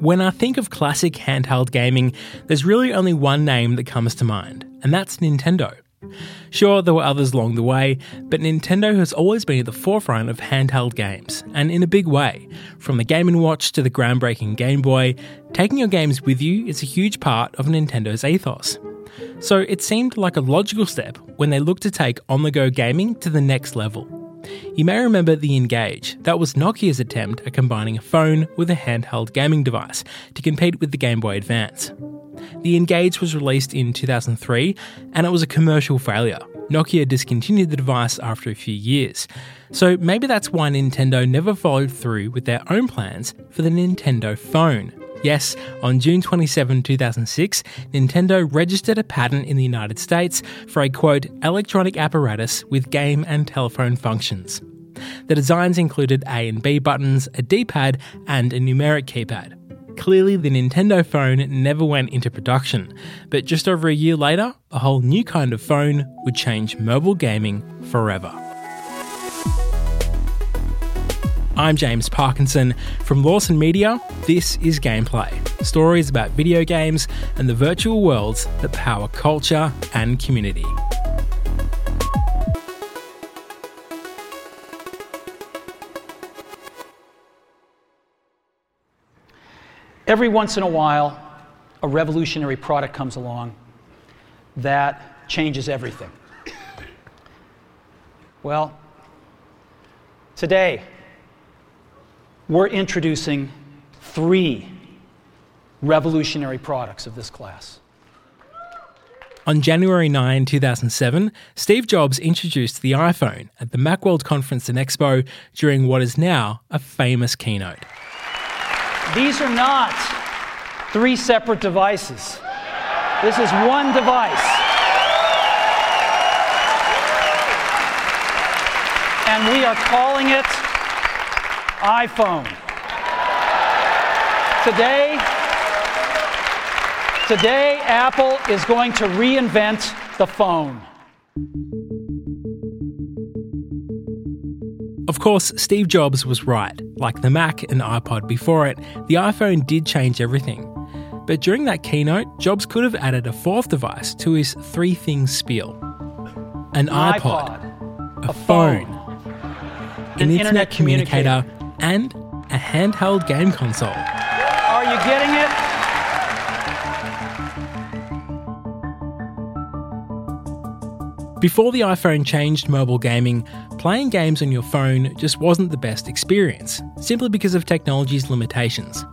When I think of classic handheld gaming, there's really only one name that comes to mind, and that's Nintendo. Sure, there were others along the way, but Nintendo has always been at the forefront of handheld games, and in a big way. From the Game & Watch to the groundbreaking Game Boy, taking your games with you is a huge part of Nintendo's ethos. So it seemed like a logical step when they looked to take on the go gaming to the next level. You may remember the N-Gage. That was Nokia's attempt at combining a phone with a handheld gaming device to compete with the Game Boy Advance. The N-Gage was released in 2003 and it was a commercial failure. Nokia discontinued the device after a few years. So maybe that's why Nintendo never followed through with their own plans for the Nintendo phone. Yes, on June 27, 2006, Nintendo registered a patent in the United States for a quote, electronic apparatus with game and telephone functions. The designs included A and B buttons, a D pad, and a numeric keypad. Clearly, the Nintendo phone never went into production, but just over a year later, a whole new kind of phone would change mobile gaming forever. I'm James Parkinson. From Lawson Media, this is Gameplay stories about video games and the virtual worlds that power culture and community. Every once in a while, a revolutionary product comes along that changes everything. Well, today, we're introducing three revolutionary products of this class. On January 9, 2007, Steve Jobs introduced the iPhone at the Macworld Conference and Expo during what is now a famous keynote. These are not three separate devices. This is one device. And we are calling it iPhone. Today, today Apple is going to reinvent the phone. Of course, Steve Jobs was right. Like the Mac and iPod before it, the iPhone did change everything. But during that keynote, Jobs could have added a fourth device to his three things spiel an, iPod, iPod, a, a phone, phone, an, internet, internet communicator, and a handheld game console. Are you getting it? Before the iPhone changed mobile gaming, playing games on your phone just wasn't the best experience, simply because of technology's limitations.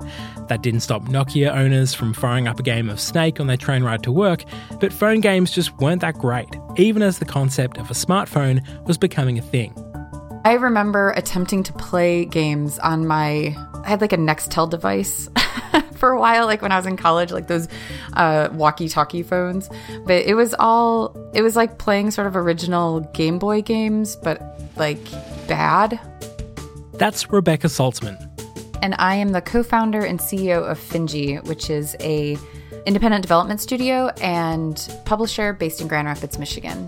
That didn't stop Nokia owners from firing up a game of Snake on their train ride to work, but phone games just weren't that great, even as the concept of a smartphone was becoming a thing. I remember attempting to play games on my I had like a Nextel device for a while, like when I was in college, like those uh, walkie-talkie phones. But it was all it was like playing sort of original Game Boy games, but like bad. That's Rebekah Saltsman. And I am the co-founder and CEO of Finji, which is a independent development studio and publisher based in Grand Rapids, Michigan.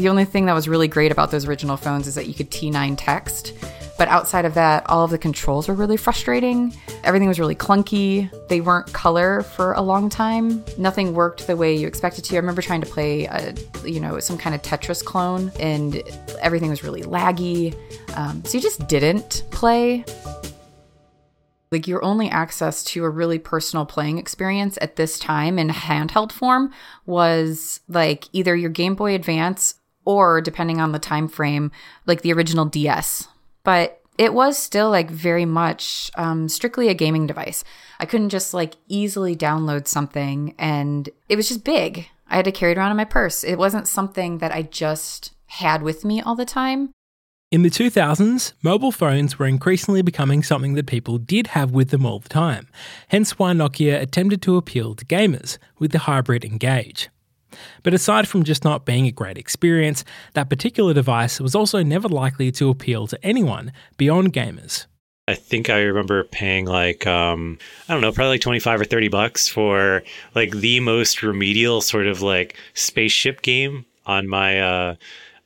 The only thing that was really great about those original phones is that you could T9 text. But outside of that, all of the controls were really frustrating. Everything was really clunky. They weren't color for a long time. Nothing worked the way you expected to. I remember trying to play, a, you know, some kind of Tetris clone, and everything was really laggy. Um, so you just didn't play. Like your only access to a really personal playing experience at this time in handheld form was like either your Game Boy Advance or depending on the time frame, like the original DS but it was still like very much um, strictly a gaming device. I couldn't just like easily download something, and it was just big. I had to carry it around in my purse. It wasn't something that I just had with me all the time. In the 2000s, mobile phones were increasingly becoming something that people did have with them all the time, hence why Nokia attempted to appeal to gamers with the hybrid N-Gage. But aside from just not being a great experience, that particular device was also never likely to appeal to anyone beyond gamers. I think I remember paying like um, I don't know, probably like twenty five or thirty bucks for like the most remedial sort of like spaceship game on my. Uh,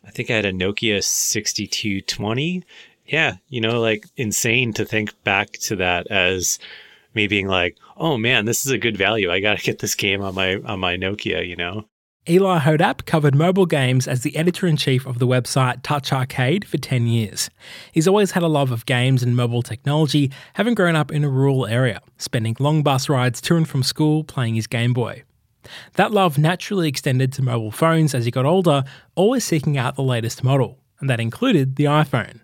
I think I had a Nokia sixty two twenty, yeah, you know, like insane to think back to that as me being like, oh man, this is a good value. I got to get this game on my on my Nokia, you know. Eli Hodapp covered mobile games as the editor in chief of the website Touch Arcade for 10 years. He's always had a love of games and mobile technology, having grown up in a rural area, spending long bus rides to and from school playing his Game Boy. That love naturally extended to mobile phones as he got older, always seeking out the latest model, and that included the iPhone.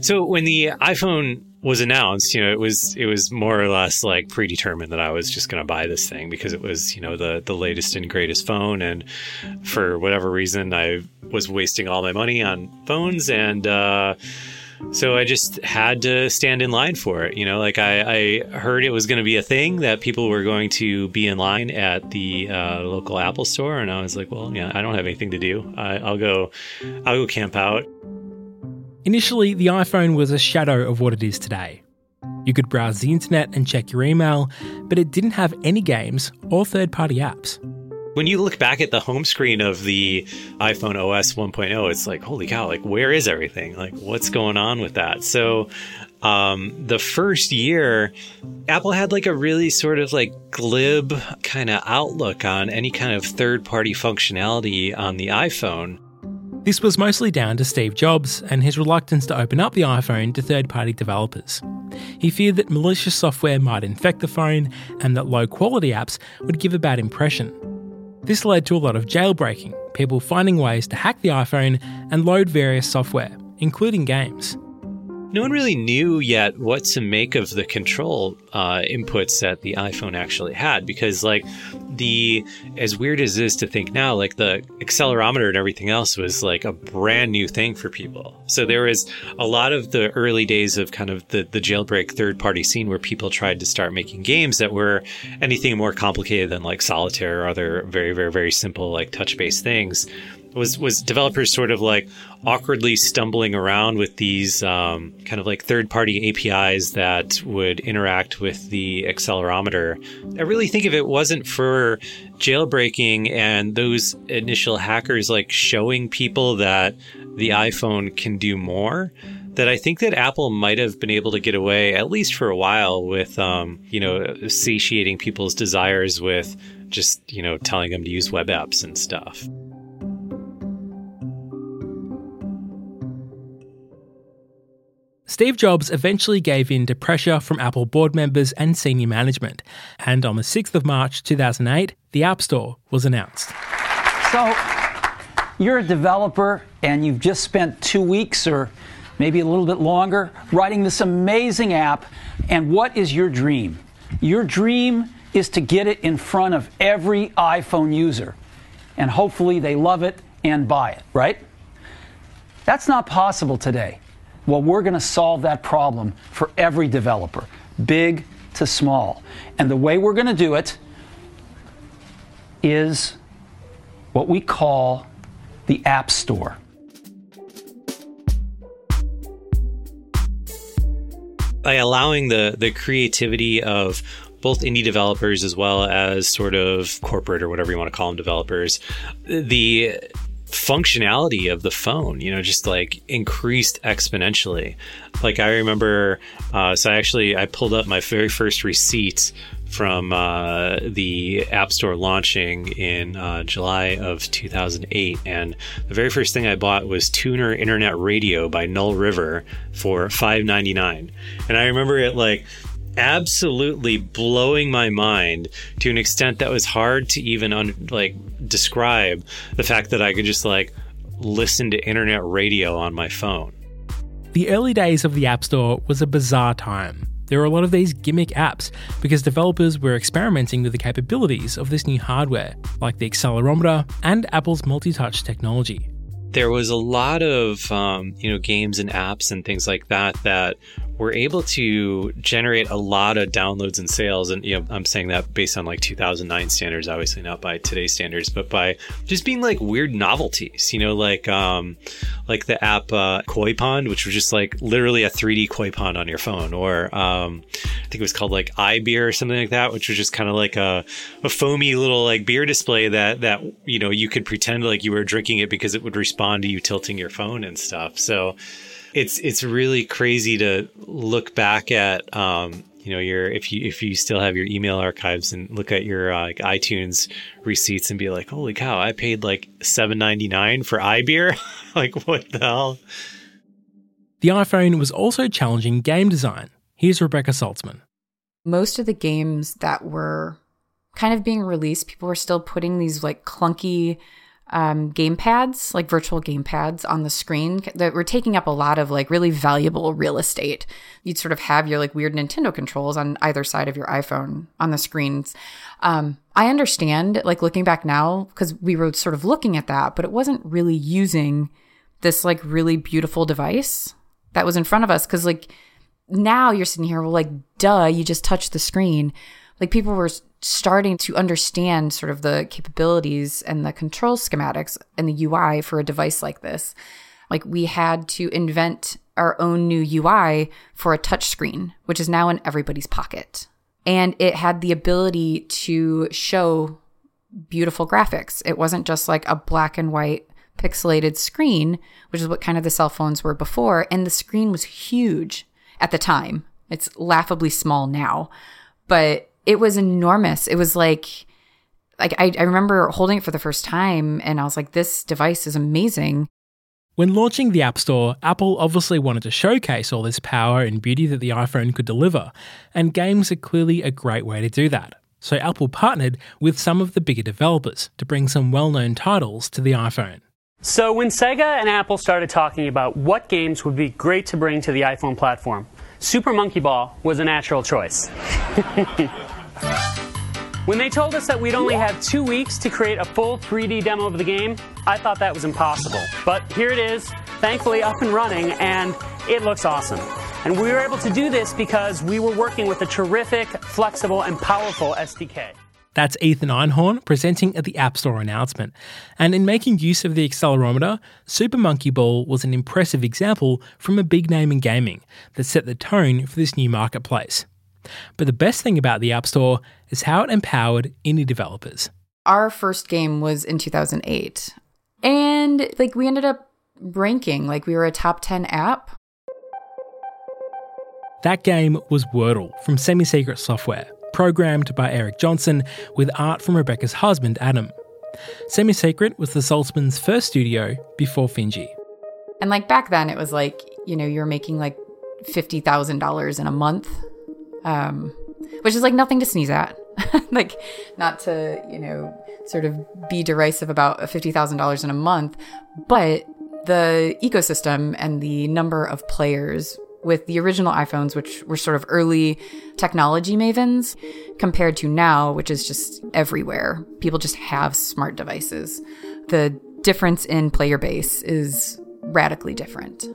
So when the iPhone was announced, you know, it was it was more or less like predetermined that I was just going to buy this thing because it was, you know, the the latest and greatest phone, and for whatever reason, I was wasting all my money on phones, and uh, so I just had to stand in line for it. You know, like I, I heard it was going to be a thing that people were going to be in line at the uh, local Apple store, and I was like, well, yeah, I don't have anything to do. I, I'll go, I'll go camp out. Initially, the iPhone was a shadow of what it is today. You could browse the internet and check your email, but it didn't have any games or third party apps. When you look back at the home screen of the iPhone OS 1.0, it's like, holy cow, like, where is everything? Like, what's going on with that? So, um, the first year, Apple had like a really sort of like glib kind of outlook on any kind of third party functionality on the iPhone. This was mostly down to Steve Jobs and his reluctance to open up the iPhone to third party developers. He feared that malicious software might infect the phone and that low quality apps would give a bad impression. This led to a lot of jailbreaking, people finding ways to hack the iPhone and load various software, including games no one really knew yet what to make of the control uh, inputs that the iPhone actually had because, like, the as weird as it is to think now, like the accelerometer and everything else was like a brand new thing for people. So there was a lot of the early days of kind of the the jailbreak third party scene where people tried to start making games that were anything more complicated than like solitaire or other very very very simple like touch based things was was developers sort of like awkwardly stumbling around with these um, kind of like third party APIs that would interact with the accelerometer. I really think if it wasn't for jailbreaking and those initial hackers like showing people that the iPhone can do more, that I think that Apple might have been able to get away, at least for a while, with um, you know satiating people's desires with just you know telling them to use web apps and stuff. Steve Jobs eventually gave in to pressure from Apple board members and senior management, and on the 6th of March 2008, the App Store was announced. So, you're a developer and you've just spent two weeks or maybe a little bit longer writing this amazing app, and what is your dream? Your dream is to get it in front of every iPhone user, and hopefully they love it and buy it, right? That's not possible today. Well, we're going to solve that problem for every developer, big to small. And the way we're going to do it is what we call the App Store. By allowing the, the creativity of both indie developers as well as sort of corporate or whatever you want to call them developers, the functionality of the phone, you know, just like increased exponentially. Like I remember, uh, so I actually I pulled up my very first receipt from uh, the App Store launching in uh, July of 2008, and the very first thing I bought was Tuner Internet Radio by Nullriver for 5.99, and I remember it like absolutely blowing my mind to an extent that was hard to even un- like describe the fact that I could just like listen to internet radio on my phone. The early days of the App Store was a bizarre time. There were a lot of these gimmick apps because developers were experimenting with the capabilities of this new hardware, like the accelerometer and Apple's multi touch technology. There was a lot of um, you know games and apps and things like that that were able to generate a lot of downloads and sales. And, you know, I'm saying that based on like 2009 standards, obviously not by today's standards, but by just being like weird novelties, you know, like, um, like the app, uh, Koi Pond, which was just like literally a 3D koi pond on your phone, or, um, I think it was called like iBeer or something like that, which was just kind of like a, a foamy little like beer display that, that, you know, you could pretend like you were drinking it because it would respond to you tilting your phone and stuff. So, it's it's really crazy to look back at um, you know your if you if you still have your email archives and look at your uh, like iTunes receipts and be like, holy cow, I paid like seven ninety nine for iBeer. like what the hell? The iPhone was also challenging game design. Here's Rebekah Saltsman. Most of the games that were kind of being released, people were still putting these like clunky um, game pads, like virtual game pads on the screen that were taking up a lot of like really valuable real estate. You'd sort of have your like weird Nintendo controls on either side of your iPhone on the screens. Um, I understand, like looking back now, because we were sort of looking at that, but it wasn't really using this like really beautiful device that was in front of us. Cause like now you're sitting here, well, like, duh, you just touch the screen. Like people were starting to understand sort of the capabilities and the control schematics and the UI for a device like this. Like we had to invent our own new UI for a touchscreen, which is now in everybody's pocket. And it had the ability to show beautiful graphics. It wasn't just like a black and white pixelated screen, which is what kind of the cell phones were before. And the screen was huge at the time. It's laughably small now, but it was enormous. It was like, like I, I remember holding it for the first time and I was like, this device is amazing. When launching the App Store, Apple obviously wanted to showcase all this power and beauty that the iPhone could deliver, and games are clearly a great way to do that. So Apple partnered with some of the bigger developers to bring some well known titles to the iPhone. So, when Sega and Apple started talking about what games would be great to bring to the iPhone platform, Super Monkey Ball was a natural choice. When they told us that we'd only have two weeks to create a full 3D demo of the game, I thought that was impossible. But here it is, thankfully up and running, and it looks awesome. And we were able to do this because we were working with a terrific, flexible, and powerful SDK. That's Ethan Einhorn presenting at the App Store announcement. And in making use of the accelerometer, Super Monkey Ball was an impressive example from a big name in gaming that set the tone for this new marketplace. But the best thing about the App Store is how it empowered indie developers. Our first game was in 2008. And like we ended up ranking, like we were a top 10 app. That game was Wurdle from Semi Secret Software, programmed by Eric Johnson with art from Rebekah's husband, Adam. Semi Secret was the Saltsman's first studio before Finji. And like back then, it was like, you know, you're making like $50,000 in a month um, which is like nothing to sneeze at. like, not to, you know, sort of be derisive about $50,000 in a month, but the ecosystem and the number of players with the original iPhones, which were sort of early technology mavens, compared to now, which is just everywhere. People just have smart devices. The difference in player base is radically different.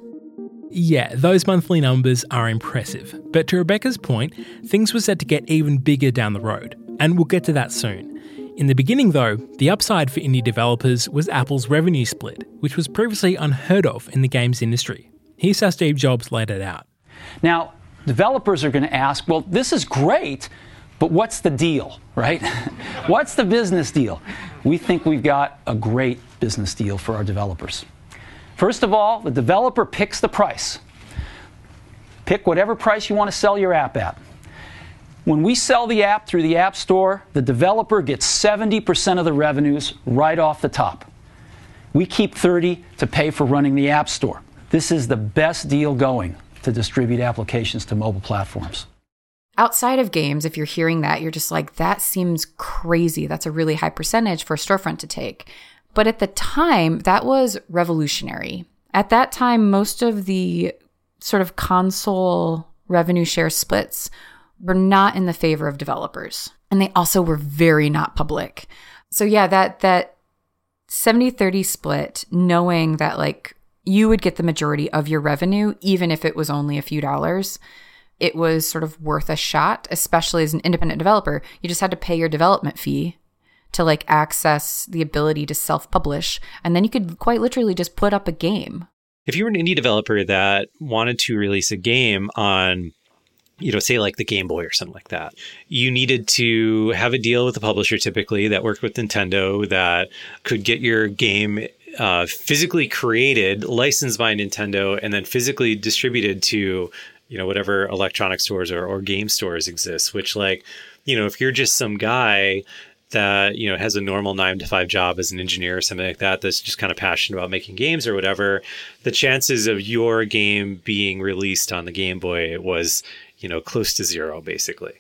Yeah, those monthly numbers are impressive, but to Rebekah's point, things were set to get even bigger down the road, and we'll get to that soon. In the beginning, though, the upside for indie developers was Apple's revenue split, which was previously unheard of in the games industry. Here's how Steve Jobs laid it out. Now, developers are going to ask, well, this is great, but what's the deal, right? what's the business deal? We think we've got a great business deal for our developers. First of all, the developer picks the price. Pick whatever price you want to sell your app at. When we sell the app through the App Store, the developer gets 70% of the revenues right off the top. We keep 30 to pay for running the App Store. This is the best deal going to distribute applications to mobile platforms. Outside of games, if you're hearing that, you're just like, that seems crazy. That's a really high percentage for a storefront to take. But at the time, that was revolutionary. At that time, most of the sort of console revenue share splits were not in the favor of developers. And they also were very not public. So yeah, that that 70-30 split, knowing that like you would get the majority of your revenue, even if it was only a few dollars. It was sort of worth a shot, especially as an independent developer. You just had to pay your development fee to like access the ability to self publish. And then you could quite literally just put up a game. If you were an indie developer that wanted to release a game on you know, say like the Game Boy or something like that. You needed to have a deal with a publisher typically that worked with Nintendo that could get your game uh, physically created, licensed by Nintendo, and then physically distributed to, you know, whatever electronic stores or, or game stores exist. Which, like, you know, if you're just some guy that you know has a normal nine to five job as an engineer or something like that that's just kind of passionate about making games or whatever the chances of your game being released on the game boy was you know, close to zero basically.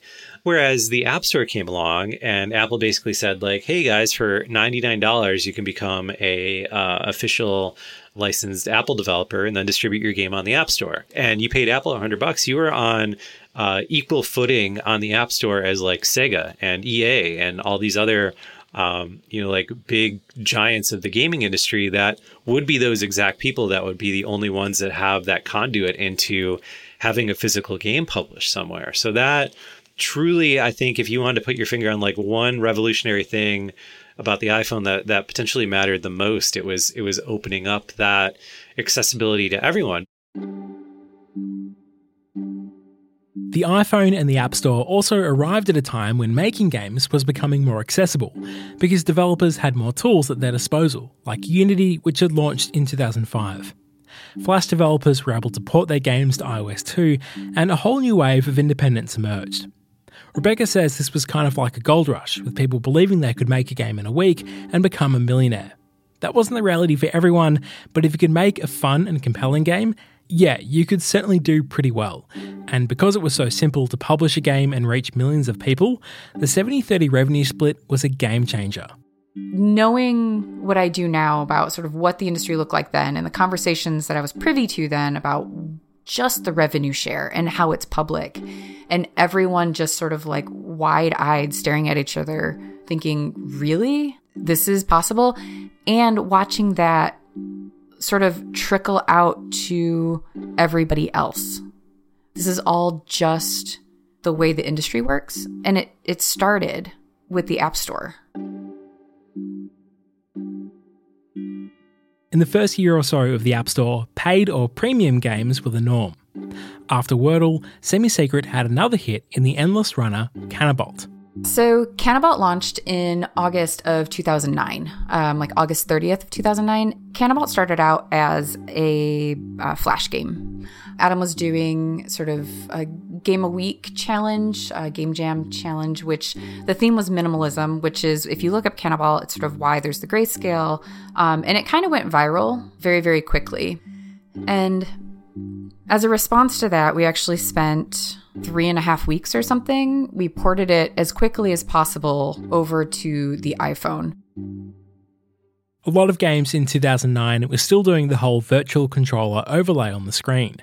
Whereas the App Store came along and Apple basically said like, "Hey guys, for $99 you can become a uh, official licensed Apple developer and then distribute your game on the App Store." And you paid Apple 100 bucks, you were on uh, equal footing on the App Store as like Sega and EA and all these other um, you know, like big giants of the gaming industry that would be those exact people that would be the only ones that have that conduit into having a physical game published somewhere. So that truly, I think, if you wanted to put your finger on like one revolutionary thing about the iPhone that that potentially mattered the most, it was it was opening up that accessibility to everyone. The iPhone and the App Store also arrived at a time when making games was becoming more accessible, because developers had more tools at their disposal, like Unity, which had launched in 2005. Flash developers were able to port their games to iOS 2, and a whole new wave of independence emerged. Rebekah says this was kind of like a gold rush, with people believing they could make a game in a week and become a millionaire. That wasn't the reality for everyone, but if you could make a fun and compelling game, yeah, you could certainly do pretty well. And because it was so simple to publish a game and reach millions of people, the 70 30 revenue split was a game changer knowing what I do now about sort of what the industry looked like then and the conversations that I was privy to then about just the revenue share and how it's public. And everyone just sort of like wide-eyed staring at each other thinking really? This is possible? And watching that sort of trickle out to everybody else. This is all just the way the industry works and it it started with the app store. In the first year or so of the App Store, paid or premium games were the norm. After Wurdle, Semi Secret had another hit in the endless runner, Canabalt. So, Canabalt launched in August of 2009, um, like August 30th of 2009. Canabalt started out as a uh, flash game. Adam was doing sort of a game a week challenge, a game jam challenge, which the theme was minimalism, which is if you look up Canabalt, it's sort of why there's the grayscale. Um, and it kind of went viral very, very quickly. And as a response to that, we actually spent three and a half weeks or something. We ported it as quickly as possible over to the iPhone. A lot of games in 2009 were still doing the whole virtual controller overlay on the screen,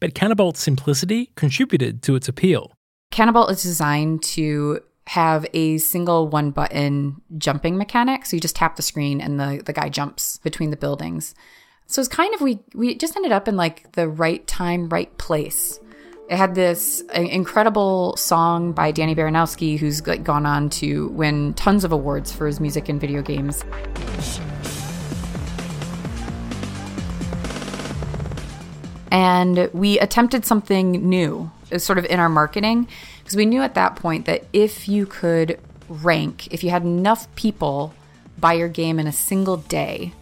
but Canabalt's simplicity contributed to its appeal. Canabalt is designed to have a single one button jumping mechanic. So you just tap the screen and the, the guy jumps between the buildings. So it's kind of, we, we just ended up in like the right time, right place. It had this uh, incredible song by Danny Baranowski, who's gone on to win tons of awards for his music and video games. And we attempted something new, uh, sort of in our marketing, because we knew at that point that if you could rank, if you had enough people buy your game in a single day,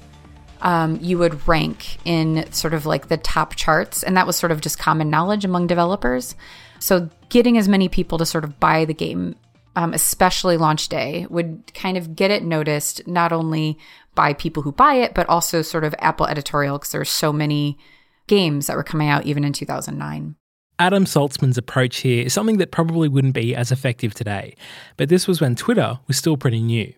um, you would rank in sort of like the top charts. And that was sort of just common knowledge among developers. So getting as many people to sort of buy the game, um, especially launch day, would kind of get it noticed not only by people who buy it, but also sort of Apple editorial because there's so many games that were coming out even in 2009. Adam Saltsman's approach here is something that probably wouldn't be as effective today, but this was when Twitter was still pretty new.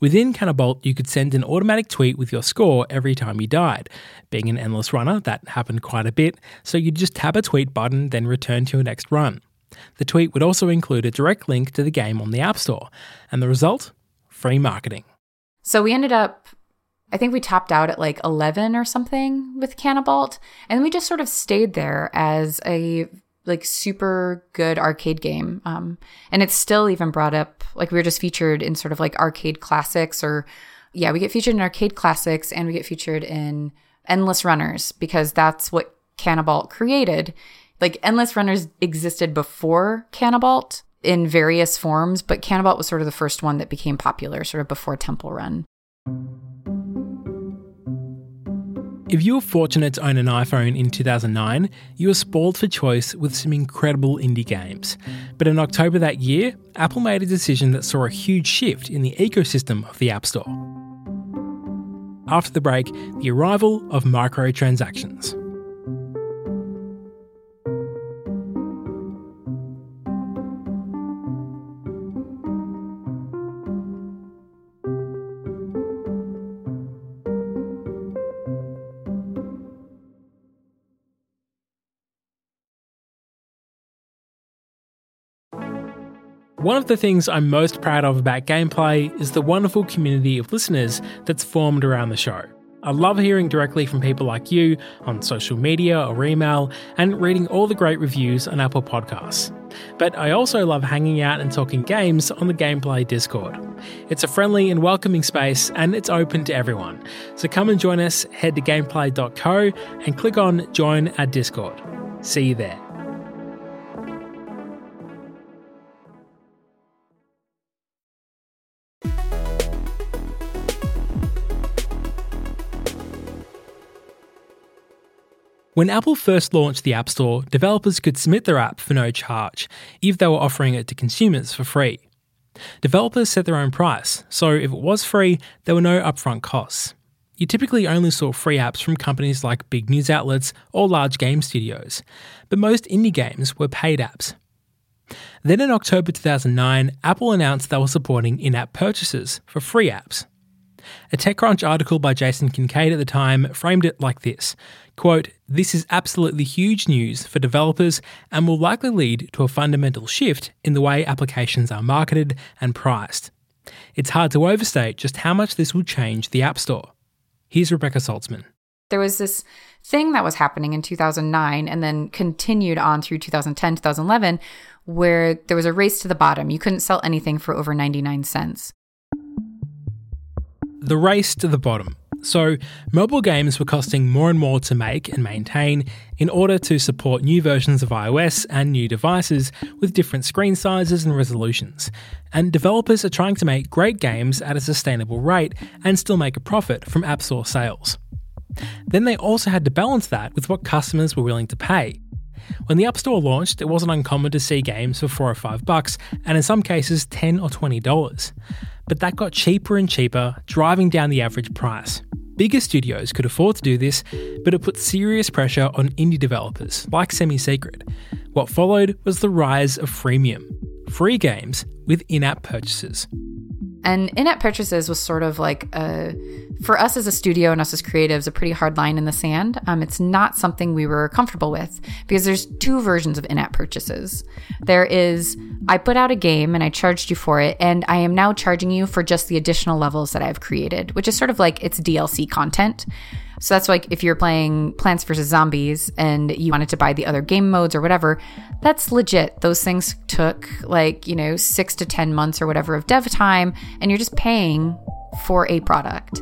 Within Canabalt, you could send an automatic tweet with your score every time you died. Being an endless runner, that happened quite a bit, so you'd just tap a tweet button, then return to your next run. The tweet would also include a direct link to the game on the App Store, and the result? Free marketing. So we ended up I think we topped out at like 11 or something with Canabalt. And we just sort of stayed there as a like super good arcade game. Um, and it's still even brought up, like we were just featured in sort of like arcade classics or, yeah, we get featured in arcade classics and we get featured in Endless Runners because that's what Canabalt created. Like Endless Runners existed before Canabalt in various forms, but Canabalt was sort of the first one that became popular, sort of before Temple Run. If you were fortunate to own an iPhone in 2009, you were spoiled for choice with some incredible indie games. But in October that year, Apple made a decision that saw a huge shift in the ecosystem of the App Store. After the break, the arrival of microtransactions. One of the things I'm most proud of about gameplay is the wonderful community of listeners that's formed around the show. I love hearing directly from people like you on social media or email and reading all the great reviews on Apple Podcasts. But I also love hanging out and talking games on the Gameplay Discord. It's a friendly and welcoming space and it's open to everyone. So come and join us, head to gameplay.co and click on Join our Discord. See you there. When Apple first launched the App Store, developers could submit their app for no charge if they were offering it to consumers for free. Developers set their own price, so if it was free, there were no upfront costs. You typically only saw free apps from companies like big news outlets or large game studios, but most indie games were paid apps. Then in October 2009, Apple announced they were supporting in app purchases for free apps. A TechCrunch article by Jason Kincaid at the time framed it like this quote, This is absolutely huge news for developers and will likely lead to a fundamental shift in the way applications are marketed and priced. It's hard to overstate just how much this will change the App Store. Here's Rebekah Saltsman. There was this thing that was happening in 2009 and then continued on through 2010, 2011, where there was a race to the bottom. You couldn't sell anything for over 99 cents the race to the bottom. So, mobile games were costing more and more to make and maintain in order to support new versions of iOS and new devices with different screen sizes and resolutions. And developers are trying to make great games at a sustainable rate and still make a profit from App Store sales. Then they also had to balance that with what customers were willing to pay. When the App Store launched, it wasn't uncommon to see games for 4 or 5 bucks, and in some cases 10 or 20 dollars but that got cheaper and cheaper, driving down the average price. Bigger studios could afford to do this, but it put serious pressure on indie developers like Semi Secret. What followed was the rise of freemium free games with in app purchases. And in app purchases was sort of like a, for us as a studio and us as creatives, a pretty hard line in the sand. Um, it's not something we were comfortable with because there's two versions of in app purchases. There is, I put out a game and I charged you for it, and I am now charging you for just the additional levels that I've created, which is sort of like it's DLC content. So that's like if you're playing Plants vs. Zombies and you wanted to buy the other game modes or whatever, that's legit. Those things took like, you know, six to 10 months or whatever of dev time, and you're just paying for a product.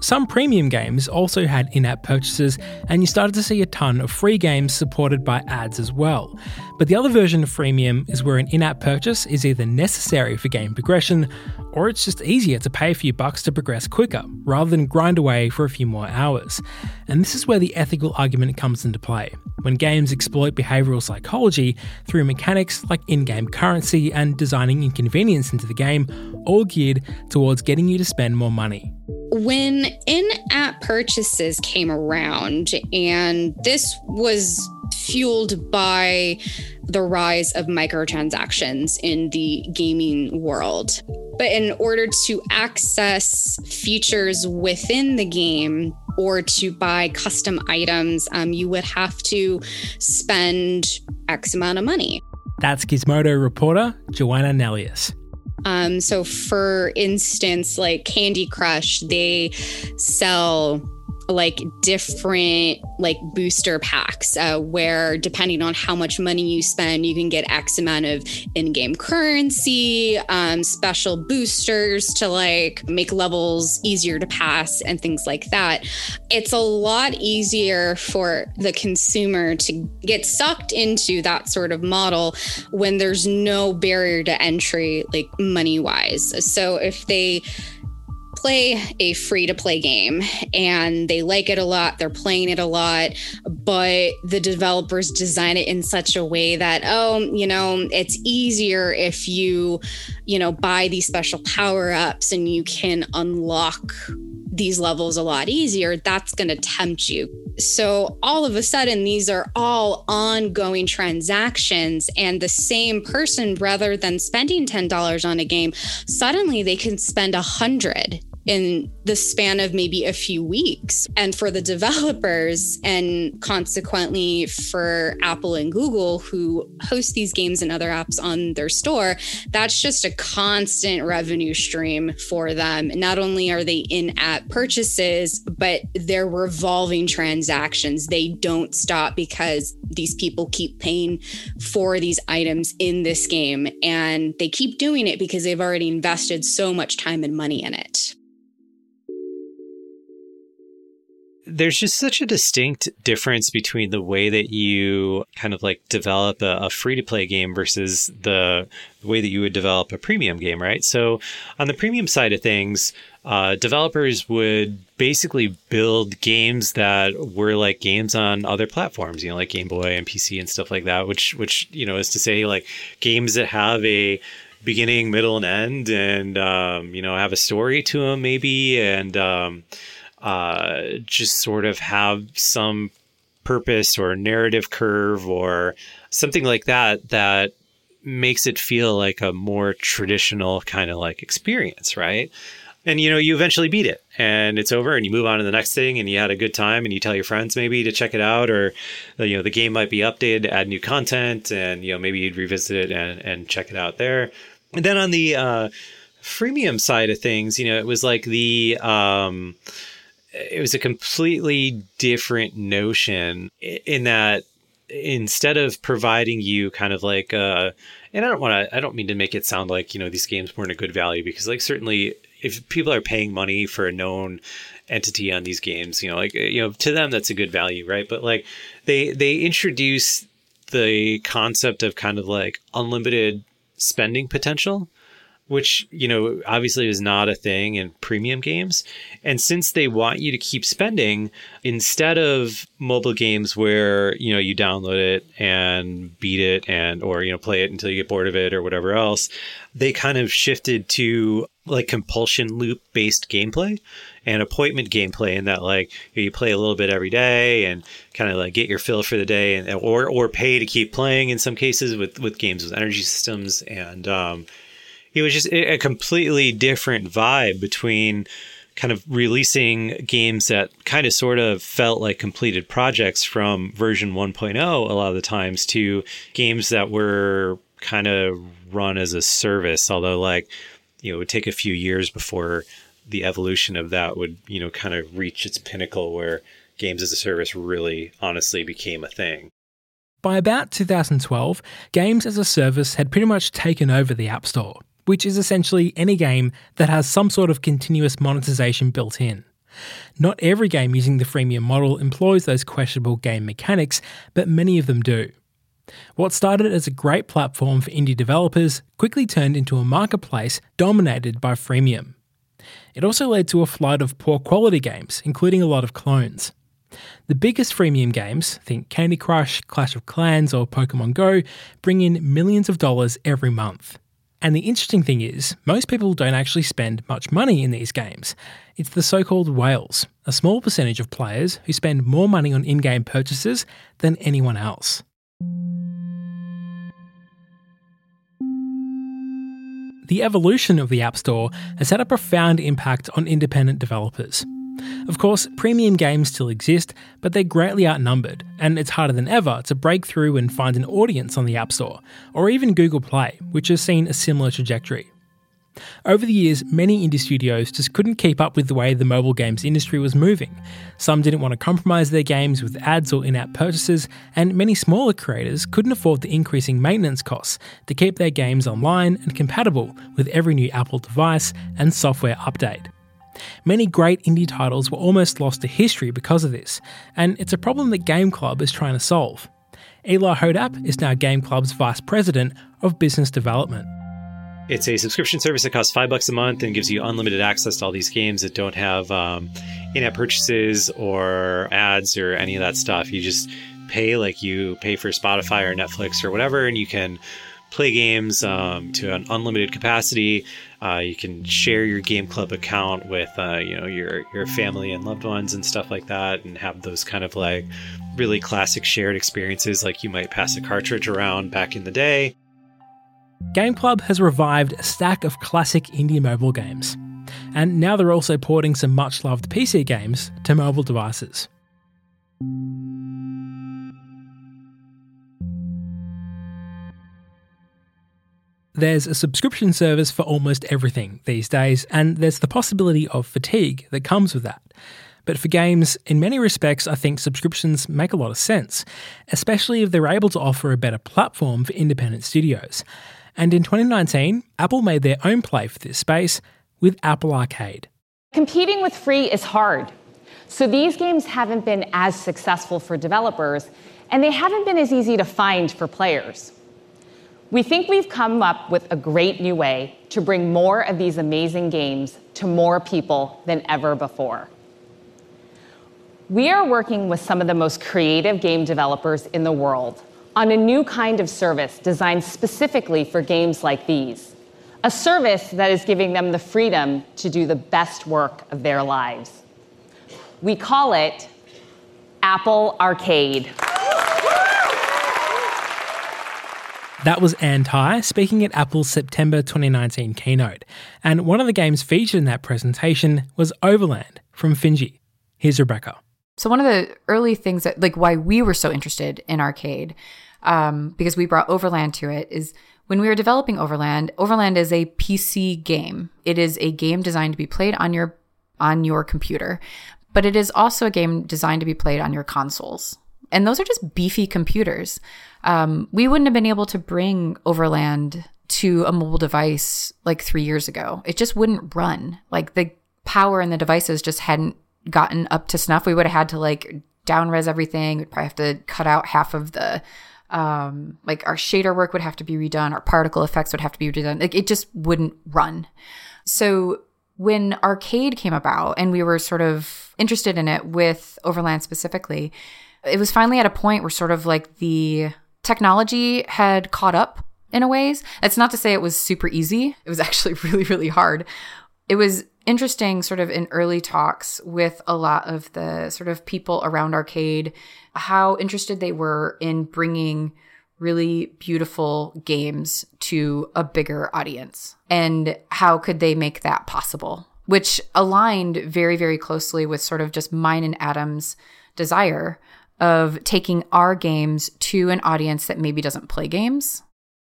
Some premium games also had in app purchases, and you started to see a ton of free games supported by ads as well. But the other version of freemium is where an in app purchase is either necessary for game progression, or it's just easier to pay a few bucks to progress quicker, rather than grind away for a few more hours. And this is where the ethical argument comes into play, when games exploit behavioural psychology through mechanics like in game currency and designing inconvenience into the game, all geared towards getting you to spend more money when in app purchases came around, and this was fueled by the rise of microtransactions in the gaming world. But in order to access features within the game or to buy custom items, um, you would have to spend X amount of money. That's Gizmodo reporter Joanna Nelius. Um, so, for instance, like Candy Crush, they sell like different like booster packs uh, where depending on how much money you spend you can get x amount of in-game currency um, special boosters to like make levels easier to pass and things like that. It's a lot easier for the consumer to get sucked into that sort of model when there's no barrier to entry like money wise so if they play a free to play game and they like it a lot, they're playing it a lot, but the developers design it in such a way that, oh, you know, it's easier if you, you know, buy these special power ups and you can unlock these levels a lot easier, that's going to tempt you. So all of a sudden, these are all ongoing transactions, and the same person, rather than spending $10 on a game, suddenly they can spend a hundred in the span of maybe a few weeks. And for the developers, and consequently for Apple and Google, who host these games and other apps on their store, that's just a constant revenue stream for them. Not only are they in app purchases, but they're revolving transactions. They don't stop because these people keep paying for these items in this game. And they keep doing it because they've already invested so much time and money in it. There's just such a distinct difference between the way that you kind of like develop a, a free to play game versus the, way that you would develop a premium game, right? So, on the premium side of things, uh, developers would basically build games that were like games on other platforms, you know, like Game Boy and PC and stuff like that, which, which, you know, is to say like games that have a beginning, middle, and end, and, um, you know, have a story to them maybe, and, um, uh, just sort of have some purpose or narrative curve or something like that that makes it feel like a more traditional kind of like experience, right? And you know, you eventually beat it and it's over and you move on to the next thing and you had a good time and you tell your friends maybe to check it out or you know, the game might be updated add new content and you know, maybe you'd revisit it and, and check it out there. And then on the uh freemium side of things, you know, it was like the um it was a completely different notion in that instead of providing you kind of like uh and I don't want to I don't mean to make it sound like you know these games weren't a good value because like certainly if people are paying money for a known entity on these games you know like you know to them that's a good value right? But like they they introduce the concept of kind of like unlimited spending potential which you know obviously is not a thing in premium games. And since they want you to keep spending instead of mobile games where you know you download it and beat it and or you know play it until you get bored of it or whatever else they kind of shifted to like compulsion loop based gameplay and appointment gameplay in that like you play a little bit every day and kind of like get your fill for the day and or or pay to keep playing in some cases with with games with energy systems and um it was just a completely different vibe between kind of releasing games that kind of sort of felt like completed projects from version 1.0 a lot of the times to games that were kind of run as a service although like you know it would take a few years before the evolution of that would you know kind of reach its pinnacle where games as a service really honestly became a thing. By about 2012 games as a service had pretty much taken over the app store which is essentially any game that has some sort of continuous monetization built in. Not every game using the freemium model employs those questionable game mechanics, but many of them do. What started as a great platform for indie developers quickly turned into a marketplace dominated by freemium. It also led to a flood of poor quality games, including a lot of clones. The biggest freemium games, think Candy Crush, Clash of Clans, or Pokemon Go, bring in millions of dollars every month. And the interesting thing is, most people don't actually spend much money in these games. It's the so called whales, a small percentage of players who spend more money on in game purchases than anyone else. The evolution of the App Store has had a profound impact on independent developers. Of course, premium games still exist, but they're greatly outnumbered, and it's harder than ever to break through and find an audience on the App Store, or even Google Play, which has seen a similar trajectory. Over the years, many indie studios just couldn't keep up with the way the mobile games industry was moving. Some didn't want to compromise their games with ads or in app purchases, and many smaller creators couldn't afford the increasing maintenance costs to keep their games online and compatible with every new Apple device and software update. Many great indie titles were almost lost to history because of this, and it's a problem that Game Club is trying to solve. Eli Hodapp is now Game Club's Vice President of Business Development. It's a subscription service that costs five bucks a month and gives you unlimited access to all these games that don't have um, in-app purchases or ads or any of that stuff. You just pay like you pay for Spotify or Netflix or whatever, and you can play games um, to an unlimited capacity. Uh, you can share your game club account with uh, you know your your family and loved ones and stuff like that, and have those kind of like really classic shared experiences, like you might pass a cartridge around back in the day. Game Club has revived a stack of classic indie mobile games, and now they're also porting some much loved PC games to mobile devices. There's a subscription service for almost everything these days, and there's the possibility of fatigue that comes with that. But for games, in many respects, I think subscriptions make a lot of sense, especially if they're able to offer a better platform for independent studios. And in 2019, Apple made their own play for this space with Apple Arcade. Competing with free is hard. So these games haven't been as successful for developers, and they haven't been as easy to find for players. We think we've come up with a great new way to bring more of these amazing games to more people than ever before. We are working with some of the most creative game developers in the world on a new kind of service designed specifically for games like these. A service that is giving them the freedom to do the best work of their lives. We call it Apple Arcade. That was Ann Thai speaking at Apple's September 2019 keynote. And one of the games featured in that presentation was Overland from Finji. Here's Rebekah. So, one of the early things that, like, why we were so interested in arcade um, because we brought Overland to it, is when we were developing Overland, Overland is a PC game. It is a game designed to be played on your on your computer, but it is also a game designed to be played on your consoles. And those are just beefy computers. Um, we wouldn't have been able to bring Overland to a mobile device like three years ago. It just wouldn't run. Like the power in the devices just hadn't gotten up to snuff. We would have had to like down res everything. We'd probably have to cut out half of the um, like our shader work would have to be redone, our particle effects would have to be redone. Like it just wouldn't run. So when arcade came about and we were sort of interested in it with Overland specifically, it was finally at a point where sort of like the technology had caught up in a ways. It's not to say it was super easy. It was actually really, really hard. It was interesting sort of in early talks with a lot of the sort of people around arcade how interested they were in bringing really beautiful games to a bigger audience and how could they make that possible which aligned very very closely with sort of just mine and adam's desire of taking our games to an audience that maybe doesn't play games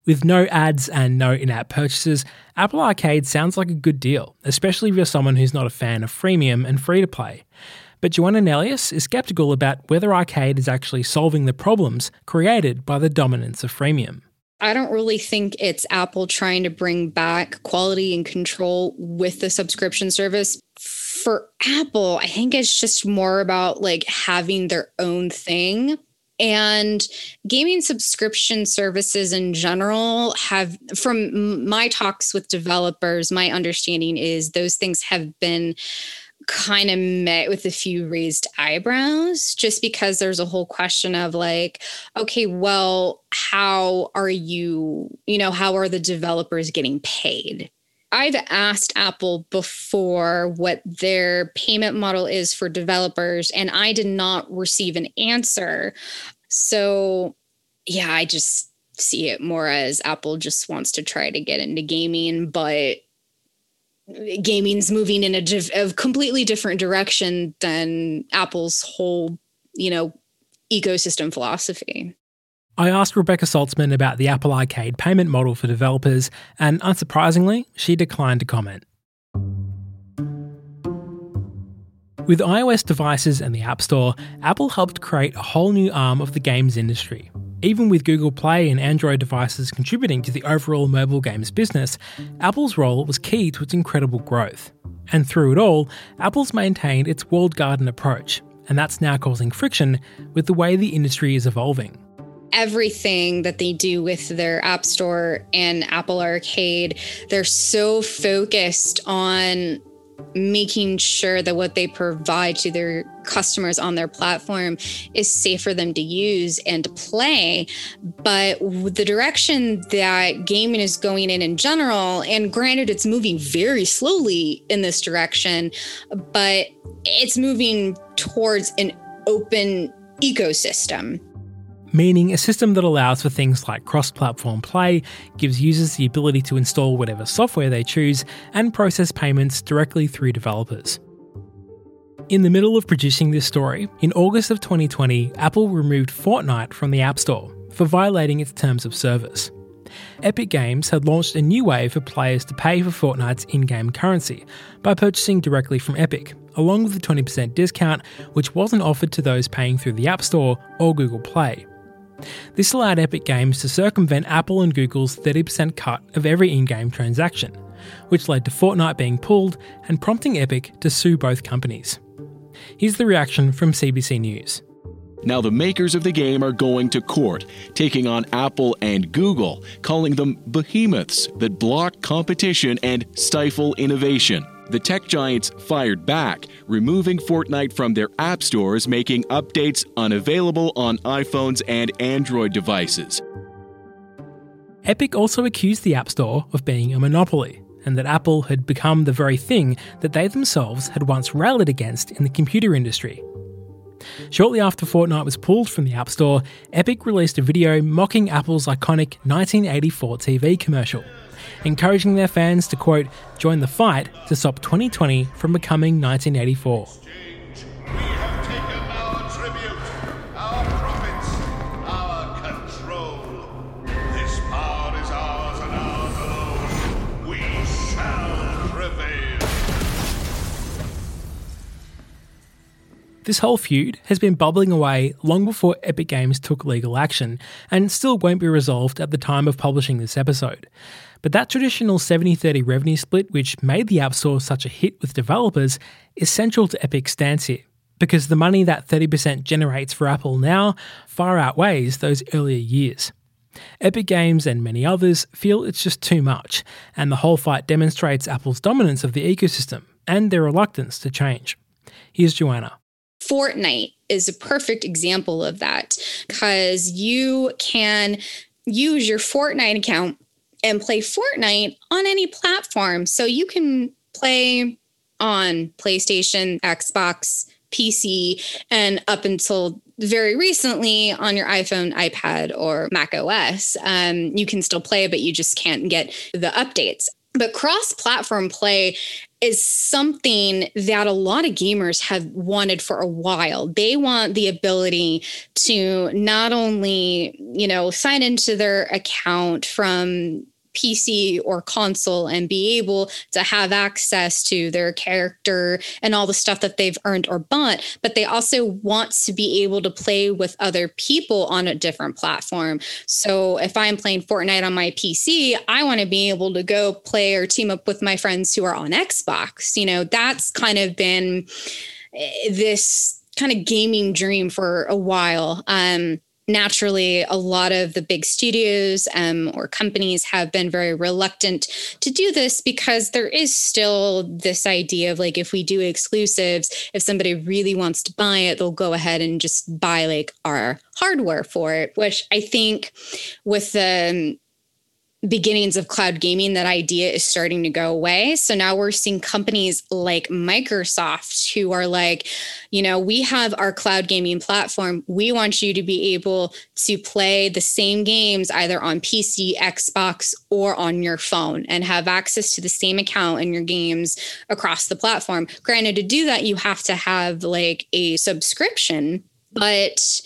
with no ads and no in app purchases, Apple Arcade sounds like a good deal, especially if you're someone who's not a fan of freemium and free to play. But Joanna Nelius is skeptical about whether Arcade is actually solving the problems created by the dominance of freemium. I don't really think it's Apple trying to bring back quality and control with the subscription service. For Apple, I think it's just more about like having their own thing. And gaming subscription services in general have, from my talks with developers, my understanding is those things have been kind of met with a few raised eyebrows just because there's a whole question of like okay well how are you you know how are the developers getting paid I've asked Apple before what their payment model is for developers, and I did not receive an answer. So, yeah, I just see it more as Apple just wants to try to get into gaming, but gaming's moving in a, div- a completely different direction than Apple's whole, you know, ecosystem philosophy. I asked Rebekah Saltsman about the Apple Arcade payment model for developers, and unsurprisingly, she declined to comment. With iOS devices and the App Store, Apple helped create a whole new arm of the games industry. Even with Google Play and Android devices contributing to the overall mobile games business, Apple's role was key to its incredible growth. And through it all, Apple's maintained its walled garden approach, and that's now causing friction with the way the industry is evolving everything that they do with their App Store and Apple Arcade, they're so focused on making sure that what they provide to their customers on their platform is safe for them to use and to play. But the direction that gaming is going in in general, and granted, it's moving very slowly in this direction, but it's moving towards an open ecosystem meaning a system that allows for things like cross platform play, gives users the ability to install whatever software they choose, and process payments directly through developers. In the middle of producing this story, in August of 2020, Apple removed Fortnite from the App Store for violating its terms of service. Epic Games had launched a new way for players to pay for Fortnite's in game currency by purchasing directly from Epic, along with a 20% discount, which wasn't offered to those paying through the App Store or Google Play. This allowed Epic Games to circumvent Apple and Google's 30% cut of every in game transaction, which led to Fortnite being pulled and prompting Epic to sue both companies. Here's the reaction from CBC News. Now, the makers of the game are going to court, taking on Apple and Google, calling them behemoths that block competition and stifle innovation. The tech giants fired back, removing Fortnite from their app stores, making updates unavailable on iPhones and Android devices. Epic also accused the App Store of being a monopoly, and that Apple had become the very thing that they themselves had once rallied against in the computer industry. Shortly after Fortnite was pulled from the App Store, Epic released a video mocking Apple's iconic 1984 TV commercial encouraging their fans to, quote, join the fight to stop 2020 from becoming 1984. This whole feud has been bubbling away long before Epic Games took legal action, and still won't be resolved at the time of publishing this episode. But that traditional 70 30 revenue split, which made the App Store such a hit with developers, is central to Epic's stance here. Because the money that 30% generates for Apple now far outweighs those earlier years. Epic Games and many others feel it's just too much, and the whole fight demonstrates Apple's dominance of the ecosystem and their reluctance to change. Here's Joanna. Fortnite is a perfect example of that because you can use your Fortnite account and play Fortnite on any platform. So you can play on PlayStation, Xbox, PC, and up until very recently on your iPhone, iPad, or Mac OS. Um, you can still play, but you just can't get the updates. But cross platform play is something that a lot of gamers have wanted for a while. They want the ability to not only, you know, sign into their account from PC or console and be able to have access to their character and all the stuff that they've earned or bought, but they also want to be able to play with other people on a different platform. So if I'm playing Fortnite on my PC, I want to be able to go play or team up with my friends who are on Xbox. You know, that's kind of been eh, this kind of gaming dream for a while. Um, naturally, a lot of the big studios um, or companies have been very reluctant to do this because there is still this idea of like, if we do exclusives, if somebody really wants to buy it, they'll go ahead and just buy like our hardware for it, which I think with the beginnings of cloud gaming, that idea is starting to go away. So now we're seeing companies like Microsoft who are like, you know, we have our cloud gaming platform. We want you to be able to play the same games either on PC, Xbox, or on your phone and have access to the same account and your games across the platform. Granted, to do that, you have to have like a subscription, but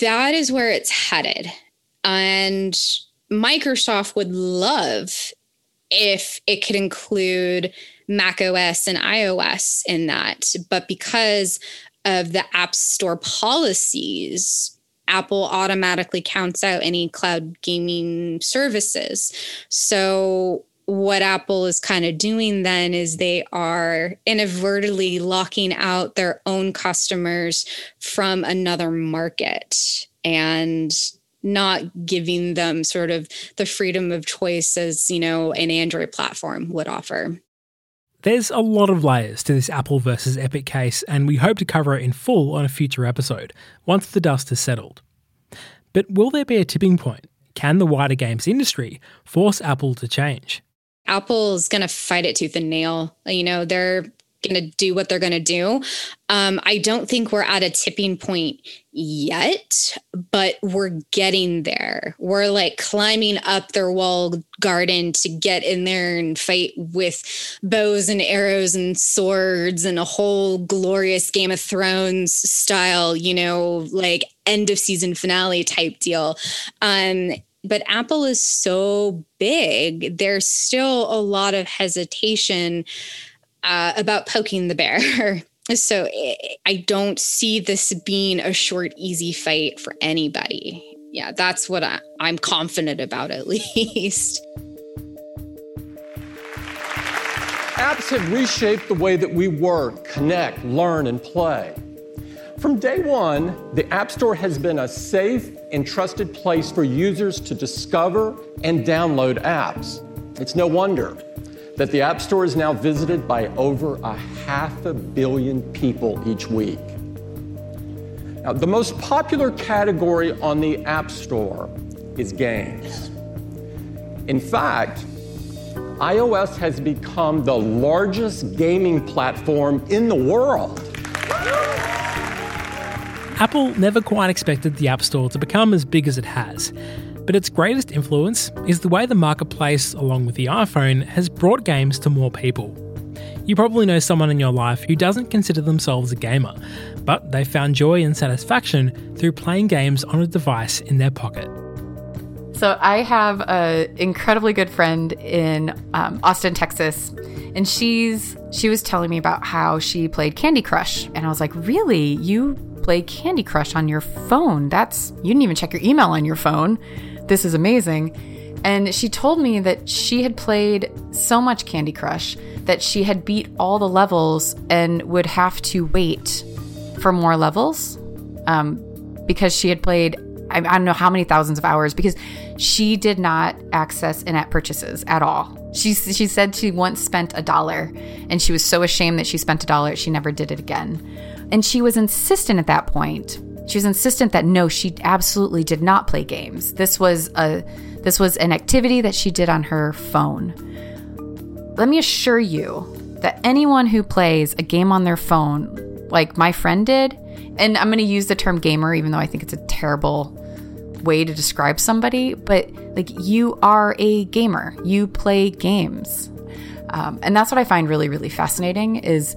that is where it's headed. And Microsoft would love if it could include Mac OS and iOS in that. But because of the App Store policies, Apple automatically counts out any cloud gaming services. So what Apple is kind of doing then is they are inadvertently locking out their own customers from another market and not giving them sort of the freedom of choice as, you know, an Android platform would offer. There's a lot of layers to this Apple versus Epic case, and we hope to cover it in full on a future episode, once the dust has settled. But will there be a tipping point? Can the wider games industry force Apple to change? Apple's going to fight it tooth and nail. You know, they're going to do what they're going to do. Um, I don't think we're at a tipping point yet, but we're getting there. We're like climbing up their walled garden to get in there and fight with bows and arrows and swords and a whole glorious Game of Thrones style, you know, like end of season finale type deal. Um, but Apple is so big, there's still a lot of hesitation uh, about poking the bear. so I don't see this being a short, easy fight for anybody. Yeah, that's what I, I'm confident about, at least. Apps have reshaped the way that we work, connect, learn, and play. From day one, the App Store has been a safe and trusted place for users to discover and download apps. It's no wonder that the App Store is now visited by over a half a billion people each week. Now, the most popular category on the App Store is games. In fact, iOS has become the largest gaming platform in the world. Apple never quite expected the App Store to become as big as it has, but its greatest influence is the way the marketplace, along with the iPhone, has brought games to more people. You probably know someone in your life who doesn't consider themselves a gamer, but they found joy and satisfaction through playing games on a device in their pocket. So I have an incredibly good friend in um, Austin, Texas, and she's she was telling me about how she played Candy Crush, and I was like, "Really? You play Candy Crush on your phone. That's, you didn't even check your email on your phone. This is amazing. And she told me that she had played so much Candy Crush that she had beat all the levels and would have to wait for more levels um, because she had played, I, I don't know how many thousands of hours, because she did not access in app purchases at all. She, she said she once spent a dollar and she was so ashamed that she spent a dollar, she never did it again. And she was insistent at that point. She was insistent that no, she absolutely did not play games. This was a this was an activity that she did on her phone. Let me assure you that anyone who plays a game on their phone, like my friend did, and I'm going to use the term gamer even though I think it's a terrible way to describe somebody, but like you are a gamer. You play games. Um, and that's what I find really, really fascinating is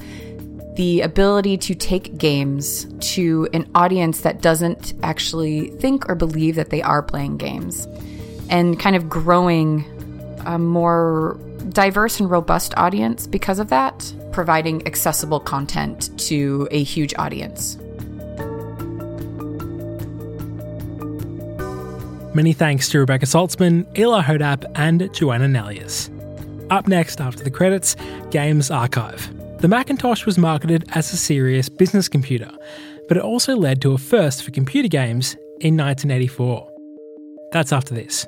the ability to take games to an audience that doesn't actually think or believe that they are playing games and kind of growing a more diverse and robust audience because of that, providing accessible content to a huge audience. Many thanks to Rebekah Saltsman, Eli Hodapp, and Joanna Nelius. Up next, after the credits, Games Archive. The Macintosh was marketed as a serious business computer, but it also led to a first for computer games in 1984. That's after this.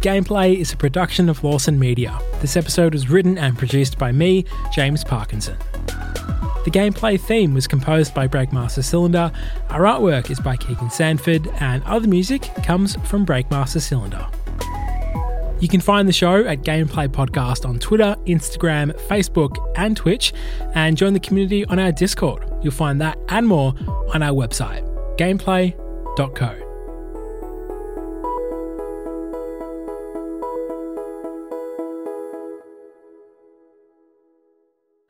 Gameplay is a production of Lawson Media. This episode was written and produced by me, James Parkinson. The gameplay theme was composed by Breakmaster Cylinder, our artwork is by Keegan Sanford, and other music comes from Breakmaster Cylinder. You can find the show at Gameplay Podcast on Twitter, Instagram, Facebook, and Twitch, and join the community on our Discord. You'll find that and more on our website, gameplay.co.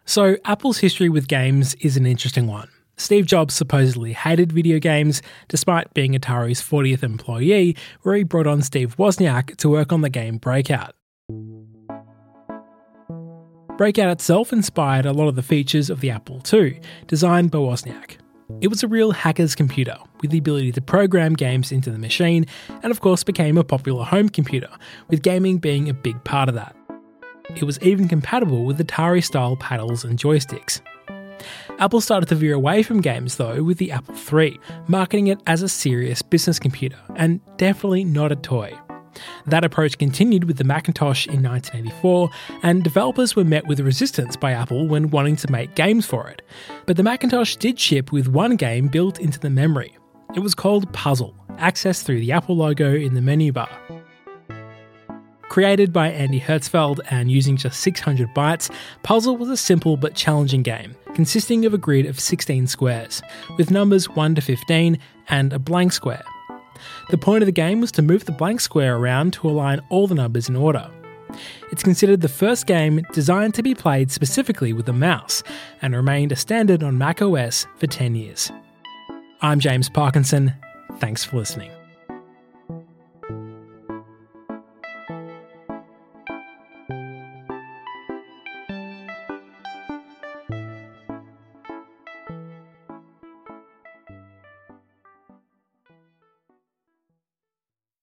So, Apple's history with games is an interesting one. Steve Jobs supposedly hated video games, despite being Atari's 40th employee, where he brought on Steve Wozniak to work on the game Breakout. Breakout itself inspired a lot of the features of the Apple II, designed by Wozniak. It was a real hacker's computer, with the ability to program games into the machine, and of course became a popular home computer, with gaming being a big part of that. It was even compatible with Atari style paddles and joysticks. Apple started to veer away from games though with the Apple III, marketing it as a serious business computer, and definitely not a toy. That approach continued with the Macintosh in 1984, and developers were met with resistance by Apple when wanting to make games for it. But the Macintosh did ship with one game built into the memory. It was called Puzzle, accessed through the Apple logo in the menu bar. Created by Andy Hertzfeld and using just 600 bytes, Puzzle was a simple but challenging game, consisting of a grid of 16 squares, with numbers 1 to 15 and a blank square. The point of the game was to move the blank square around to align all the numbers in order. It's considered the first game designed to be played specifically with a mouse, and remained a standard on macOS for 10 years. I'm James Parkinson. Thanks for listening.